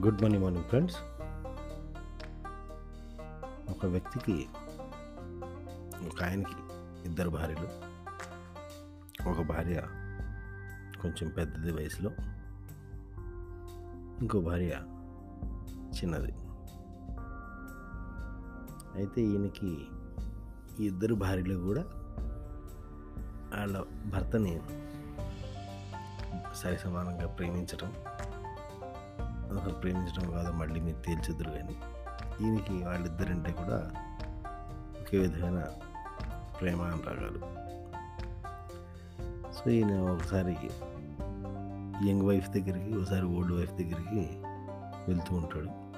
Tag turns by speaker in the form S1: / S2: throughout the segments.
S1: Good morning morning friends. ఒక వ్యక్తికి ఒక ఆయనకి ఇద్దరు భార్యలు. ఒక భార్య కొంచెం పెద్దది వయసులో. ఇంకో భార్య చిన్నది. అయితే ఈయనకి ఈ ఇద్దరు భార్యలు కూడా వాళ్ళ భర్తని సరి సమానంగా ప్రేమించడం ప్రేమించడం కాదు మళ్ళీ మీరు తేల్చిద్దరు కానీ ఈయనకి వాళ్ళిద్దరంటే కూడా ఒకే విధమైన ప్రేమ అనురాగాలు. సో ఈయన ఒకసారి యంగ్ వైఫ్ దగ్గరికి ఒకసారి ఓల్డ్ వైఫ్ దగ్గరికి వెళ్తూ ఉంటాడు.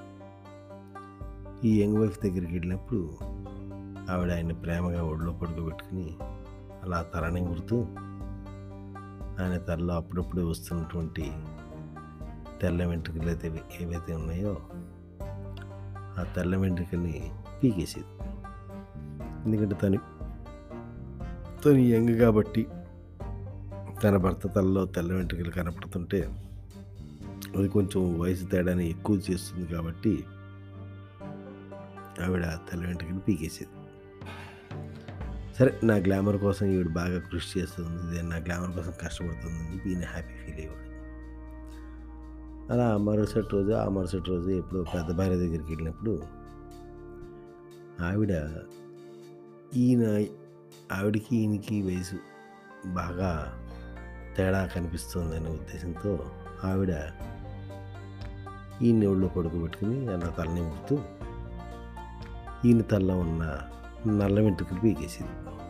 S1: ఈ యంగ్ వైఫ్ దగ్గరికి వెళ్ళినప్పుడు ఆవిడ ఆయన ప్రేమగా ఒడిలో పడుకోబెట్టుకుని అలా తలని గుర్తూ ఆయన తరలో అప్పుడప్పుడే వస్తున్నటువంటి తెల్ల వెంట్రుకలు అయితే ఏవైతే ఉన్నాయో ఆ తెల్ల వెంట్రుకల్ని పీకేసేది. ఎందుకంటే తను తను యంగ్ కాబట్టి తన భర్త తలలో తెల్ల వెంట్రుకలు కనపడుతుంటే అది కొంచెం వయసు తేడాని ఎక్కువ చేస్తుంది కాబట్టి ఆవిడ తెల్ల వెంట్రుకలు పీకేసేది. సరే నా గ్లామర్ కోసం ఈవిడ బాగా కృషి చేస్తుంది నా గ్లామర్ కోసం కష్టపడుతుంది అని చెప్పి ఈయన హ్యాపీ ఫీల్ అయ్యేవాడు. అలా మరుసటి రోజు ఆ మరుసటి రోజు ఎప్పుడు పెద్ద భార్య దగ్గరికి వెళ్ళినప్పుడు ఆవిడ ఈయన ఆవిడకి ఈయనకి వయసు బాగా తేడా కనిపిస్తుంది అనే ఉద్దేశంతో ఆవిడ ఈయన ఒళ్ళో పడుకోబెట్టుకుని అలా తలని ముడుతూ ఈయన తలలో ఉన్న నల్ల వెంట్రుకలు పీకేసింది.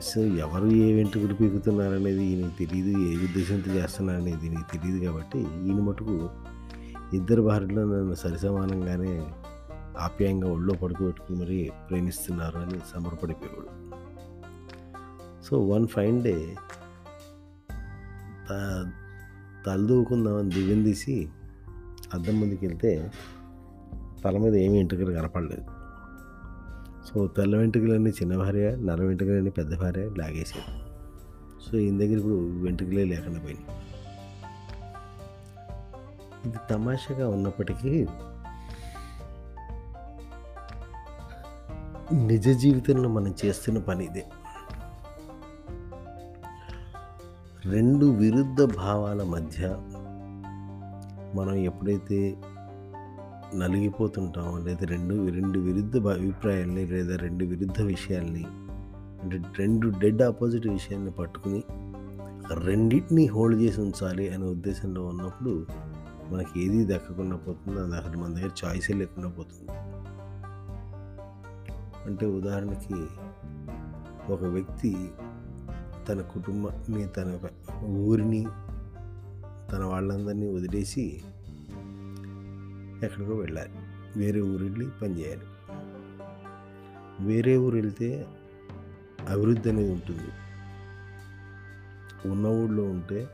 S1: సో ఎవరు ఏ వెంట్రుకలు పీకుతున్నారనేది ఈయనకి తెలియదు ఏ ఉద్దేశంతో చేస్తున్నారనేది ఈయనకి తెలియదు కాబట్టి ఈయన మటుకు ఇద్దరు భార్యలు నన్ను సరిసమానంగానే ఆప్యాయంగా ఒళ్ళో పడుకోబెట్టుకుని మరీ ప్రేమిస్తున్నారు అని సమర్పడిపోయాడు సో వన్ ఫైన్ డే తలదూకుందామని దివ్యం తీసి అద్దం ముందుకు వెళ్తే తల మీద ఏమీ వెంట్రుకలు కనపడలేదు. సో తెల్ల వెంట్రుకలన్నీ చిన్న భార్య నల్ల వెంట్రుకలన్నీ పెద్ద భార్య లాగేసేది. సో ఈయన దగ్గర ఇప్పుడు వెంట్రుకలే లేకుండా పోయింది ఇది తమాషాగా ఉన్నప్పటికీ నిజ జీవితంలో మనం చేస్తున్న పని ఇదే. రెండు విరుద్ధ భావాల మధ్య మనం ఎప్పుడైతే నలిగిపోతుంటాం లేదా రెండు రెండు విరుద్ధ అభిప్రాయాల్ని లేదా రెండు విరుద్ధ విషయాల్ని అంటే రెండు డెడ్ ఆపోజిట్ విషయాన్ని పట్టుకుని రెండింటిని హోల్డ్ చేసి ఉంచాలి అనే ఉద్దేశంలో ఉన్నప్పుడు మనకి ఏది దక్కకుండా పోతుందో అది అసలు మన దగ్గర చాయిసే లేకుండా పోతుంది. అంటే ఉదాహరణకి ఒక వ్యక్తి తన కుటుంబాన్ని తన ఊరిని తన వాళ్ళందరినీ వదిలేసి ఎక్కడికో వెళ్ళాలి. వేరే ఊరు వెళ్ళి పనిచేయాలి వేరే ఊరు వెళ్తే అభివృద్ధి అనేది ఉంటుంది. ఉన్న ఊళ్ళో ఉంటే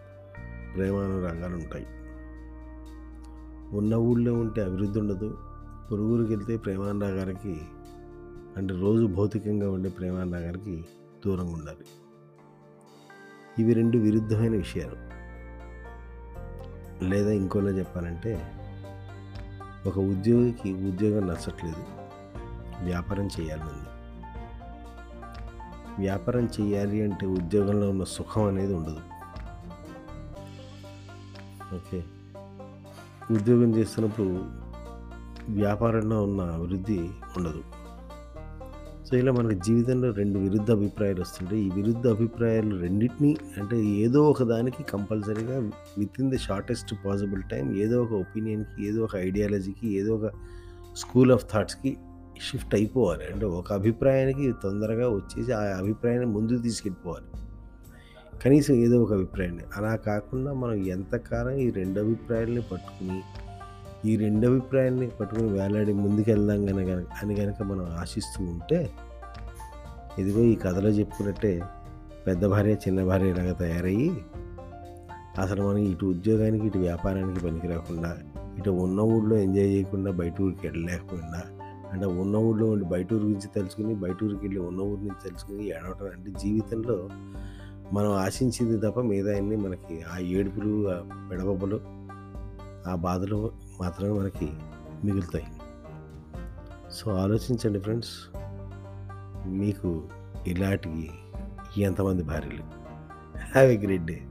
S1: ప్రేమానురాగాలు ఉంటాయి. ఉన్న ఊళ్ళో ఉంటే అభివృద్ధి ఉండదు. పొరుగురికి వెళ్తే ప్రేమానురాగాలకి అంటే రోజు భౌతికంగా ఉండే ప్రేమానురాగాలకి దూరంగా ఉండాలి. ఇవి రెండు విరుద్ధమైన విషయాలు. లేదా ఇంకోలా చెప్పాలంటే ఒక ఉద్యోగికి ఉద్యోగం నచ్చట్లేదు. వ్యాపారం చేయాలని వ్యాపారం చేయాలి అంటే ఉద్యోగంలో ఉన్న సుఖం అనేది ఉండదు. ఓకే. ఉద్యోగం చేస్తున్నప్పుడు వ్యాపారంలో ఉన్న అభివృద్ధి ఉండదు. సో ఇలా మనకి జీవితంలో రెండు విరుద్ధ అభిప్రాయాలు వస్తుంటాయి. ఈ విరుద్ధ అభిప్రాయాలు రెండింటినీ అంటే ఏదో ఒక దానికి కంపల్సరీగా within the shortest possible time ఏదో ఒక ఒపీనియన్కి ఏదో ఒక ఐడియాలజీకి ఏదో ఒక స్కూల్ ఆఫ్ థాట్స్కి షిఫ్ట్ అయిపోవాలి. అంటే ఒక అభిప్రాయానికి తొందరగా వచ్చేసి ఆ అభిప్రాయాన్ని ముందుకు తీసుకెళ్ళిపోవాలి. కనీసం ఏదో ఒక అభిప్రాయాన్ని. అలా కాకుండా మనం ఎంతకాలం ఈ రెండు అభిప్రాయాలని పట్టుకుని ఈ రెండు అభిప్రాయాన్ని పట్టుకుని వేలాడి ముందుకెళ్దాం కనుక అని కనుక మనం ఆశిస్తూ ఉంటే ఇదిగో ఈ కథలో చెప్పుకున్నట్టే పెద్ద భార్య చిన్న భార్య ఇలాగా తయారయ్యి అసలు మనం ఇటు ఉద్యోగానికి ఇటు వ్యాపారానికి పనికి రాకుండా ఇటు ఉన్న ఊళ్ళో ఎంజాయ్ చేయకుండా బయట ఊరికి వెళ్ళలేకుండా అంటే ఉన్న ఊళ్ళో ఉండి బయట ఊరి గురించి తెలుసుకుని బయట ఊరికి వెళ్ళి ఉన్న ఊరి నుంచి తెలుసుకుని ఏడవటం అంటే జీవితంలో మనం ఆశించింది తప్ప మిగతా అన్ని మనకి ఆ ఏడుపులు ఆ ఆ బాధలు మాత్రమే మనకి మిగులుతాయి. సో ఆలోచించండి ఫ్రెండ్స్. మీకు ఇలాంటివి ఎంతమంది భార్యలు. Have a great day.